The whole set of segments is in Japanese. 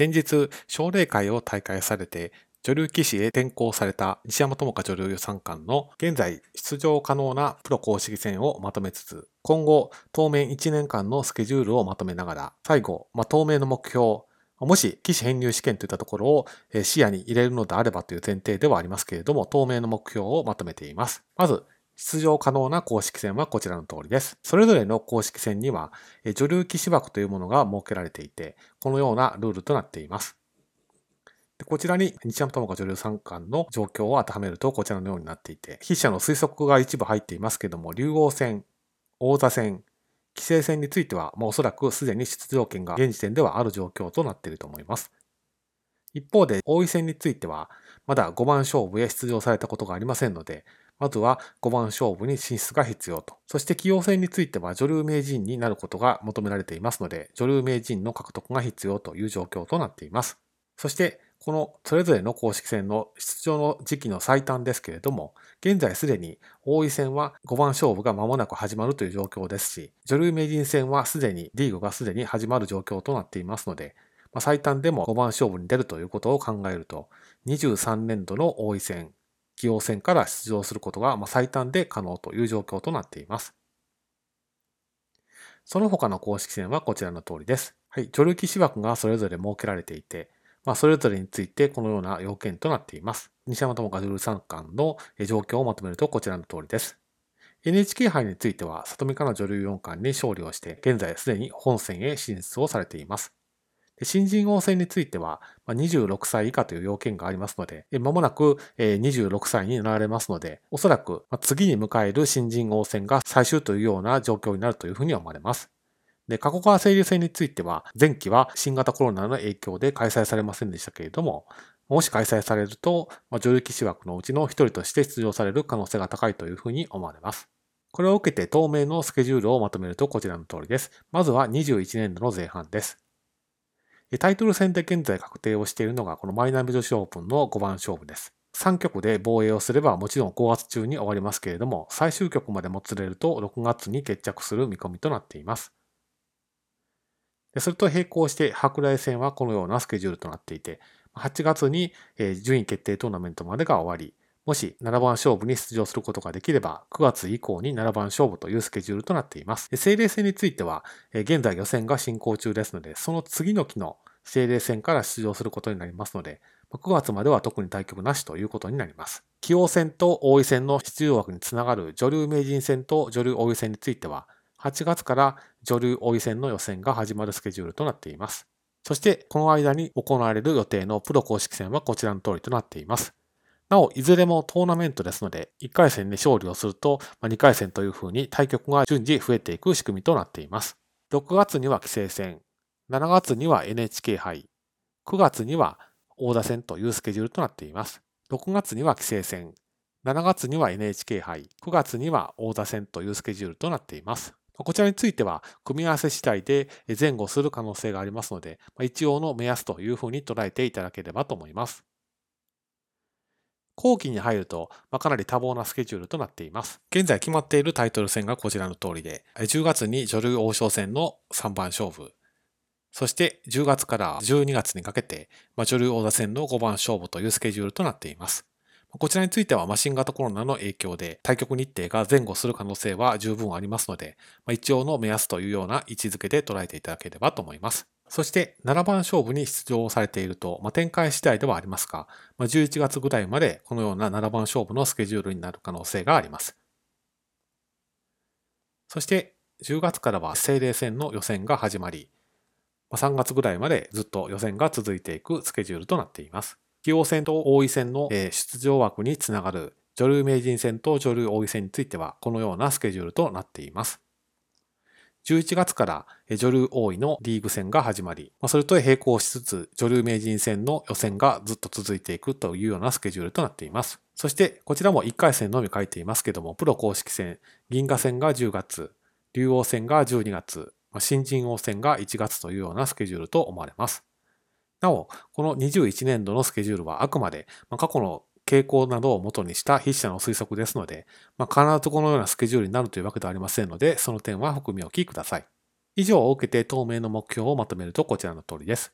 先日、奨励会を大会されて、女流棋士へ転向された西山智香女流三冠の現在出場可能なプロ公式戦をまとめつつ、今後当面1年間のスケジュールをまとめながら、最後、まあ、当面の目標、もし棋士編入試験といったところを視野に入れるのであればという前提ではありますけれども、当面の目標をまとめています。まず、出場可能な公式戦はこちらの通りです。それぞれの公式戦には、女流棋士枠というものが設けられていて、このようなルールとなっています。でこちらに日山友香女流三冠の状況を当てはめるとこちらのようになっていて、筆者の推測が一部入っていますけども、竜王戦、王座戦、棋聖戦については、まあ、おそらくすでに出場権が現時点ではある状況となっていると思います。一方で、王位戦については、まだ5番勝負へ出場されたことがありませんので、まずは5番勝負に進出が必要と。そして棋王戦については女流名人になることが求められていますので、女流名人の獲得が必要という状況となっています。そして、このそれぞれの公式戦の出場の時期の最短ですけれども、現在すでに王位戦は5番勝負が間もなく始まるという状況ですし、女流名人戦はすでにリーグがすでに始まる状況となっていますので、まあ、最短でも5番勝負に出るということを考えると、23年度の王位戦、棋王戦から出場することが最短で可能という状況となっています。その他の公式戦はこちらの通りです。はい、女流棋士枠がそれぞれ設けられていて、まあ、それぞれについてこのような要件となっています。西山智香女流三冠の状況をまとめるとこちらの通りです。NHK 杯については、里見香奈女流四冠に勝利をして、現在すでに本戦へ進出をされています。新人王戦については、26歳以下という要件がありますので、まもなく26歳になられますので、おそらく次に迎える新人王戦が最終というような状況になるというふうに思われます。で、加古川清流戦については、前期は新型コロナの影響で開催されませんでしたけれども、もし開催されると、女流棋士枠のうちの一人として出場される可能性が高いというふうに思われます。これを受けて当面のスケジュールをまとめるとこちらの通りです。まずは21年度の前半です。タイトル戦で現在確定をしているのがこのマイナビ女子オープンの5番勝負です。3局で防衛をすればもちろん5月中に終わりますけれども、最終局までもつれると6月に決着する見込みとなっています。それと並行して白雷戦はこのようなスケジュールとなっていて、8月に順位決定トーナメントまでが終わり、もし7番勝負に出場することができれば、9月以降に7番勝負というスケジュールとなっています。精霊戦については、現在予選が進行中ですので、その次の期の精霊戦から出場することになりますので、9月までは特に対局なしということになります。棋王戦と王位戦の出場枠につながる女流名人戦と女流王位戦については、8月から女流王位戦の予選が始まるスケジュールとなっています。そして、この間に行われる予定のプロ公式戦はこちらの通りとなっています。なお、いずれもトーナメントですので、1回戦で勝利をすると、2回戦という風に対局が順次増えていく仕組みとなっています。6月には棋聖戦、7月には NHK 杯、9月には大田戦というスケジュールとなっています。6月には棋聖戦、7月には NHK 杯、9月には大田戦というスケジュールとなっています。こちらについては、組み合わせ次第で前後する可能性がありますので、一応の目安というふうに捉えていただければと思います。後期に入ると、まあ、かなり多忙なスケジュールとなっています。現在決まっているタイトル戦がこちらの通りで、10月に女流王将戦の3番勝負、そして10月から12月にかけて、まあ、女流王座戦の5番勝負というスケジュールとなっています。こちらについては新型コロナの影響で対局日程が前後する可能性は十分ありますので、一応の目安というような位置づけで捉えていただければと思います。そして7番勝負に出場されていると、まあ、展開次第ではありますが、まあ、11月ぐらいまでこのような7番勝負のスケジュールになる可能性があります。そして10月からは精霊戦の予選が始まり、まあ、3月ぐらいまでずっと予選が続いていくスケジュールとなっています。棋王戦と王位戦の出場枠につながる女流名人戦と女流王位戦についてはこのようなスケジュールとなっています。11月から女流王位のリーグ戦が始まり、それと並行しつつ女流名人戦の予選がずっと続いていくというようなスケジュールとなっています。そしてこちらも1回戦のみ書いていますけども、プロ公式戦、銀河戦が10月、竜王戦が12月、新人王戦が1月というようなスケジュールと思われます。なお、この21年度のスケジュールはあくまで過去の傾向などを元にした筆者の推測ですので、まあ、必ずこのようなスケジュールになるというわけではありませんので、その点は含み置きください。以上を受けて当面の目標をまとめるとこちらの通りです。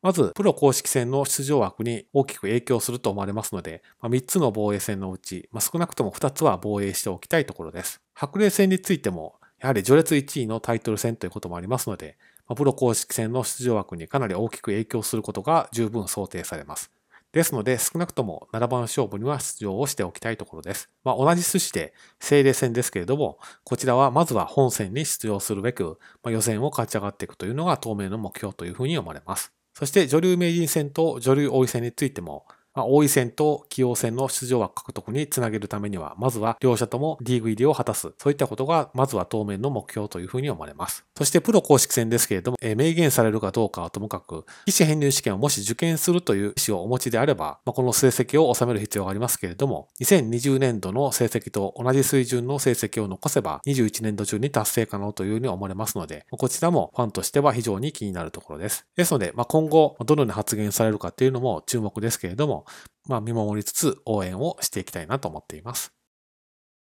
まず、プロ公式戦の出場枠に大きく影響すると思われますので、まあ、3つの防衛戦のうち、まあ、少なくとも2つは防衛しておきたいところです。白麗戦についても、やはり序列1位のタイトル戦ということもありますので、まあ、プロ公式戦の出場枠にかなり大きく影響することが十分想定されます。ですので、少なくとも7番勝負には出場をしておきたいところです。まあ、同じ寿司で精霊戦ですけれども、こちらはまずは本戦に出場するべく、まあ、予選を勝ち上がっていくというのが当面の目標というふうに思われます。そして女流名人戦と女流王位戦についても、まあ、王位戦と棋王戦の出場枠獲得につなげるためには、まずは両者ともリーグ入りを果たす。そういったことが、まずは当面の目標というふうに思われます。そしてプロ公式戦ですけれども、えー、明言されるかどうかはともかく、棋士編入試験をもし受験するという意思をお持ちであれば、まあ、この成績を収める必要がありますけれども、2020年度の成績と同じ水準の成績を残せば、21年度中に達成可能というふうに思われますので、こちらもファンとしては非常に気になるところです。ですので、まあ、今後、どのように発言されるかっていうのも注目ですけれどもまあ、見守りつつ応援をしていきたいなと思っています。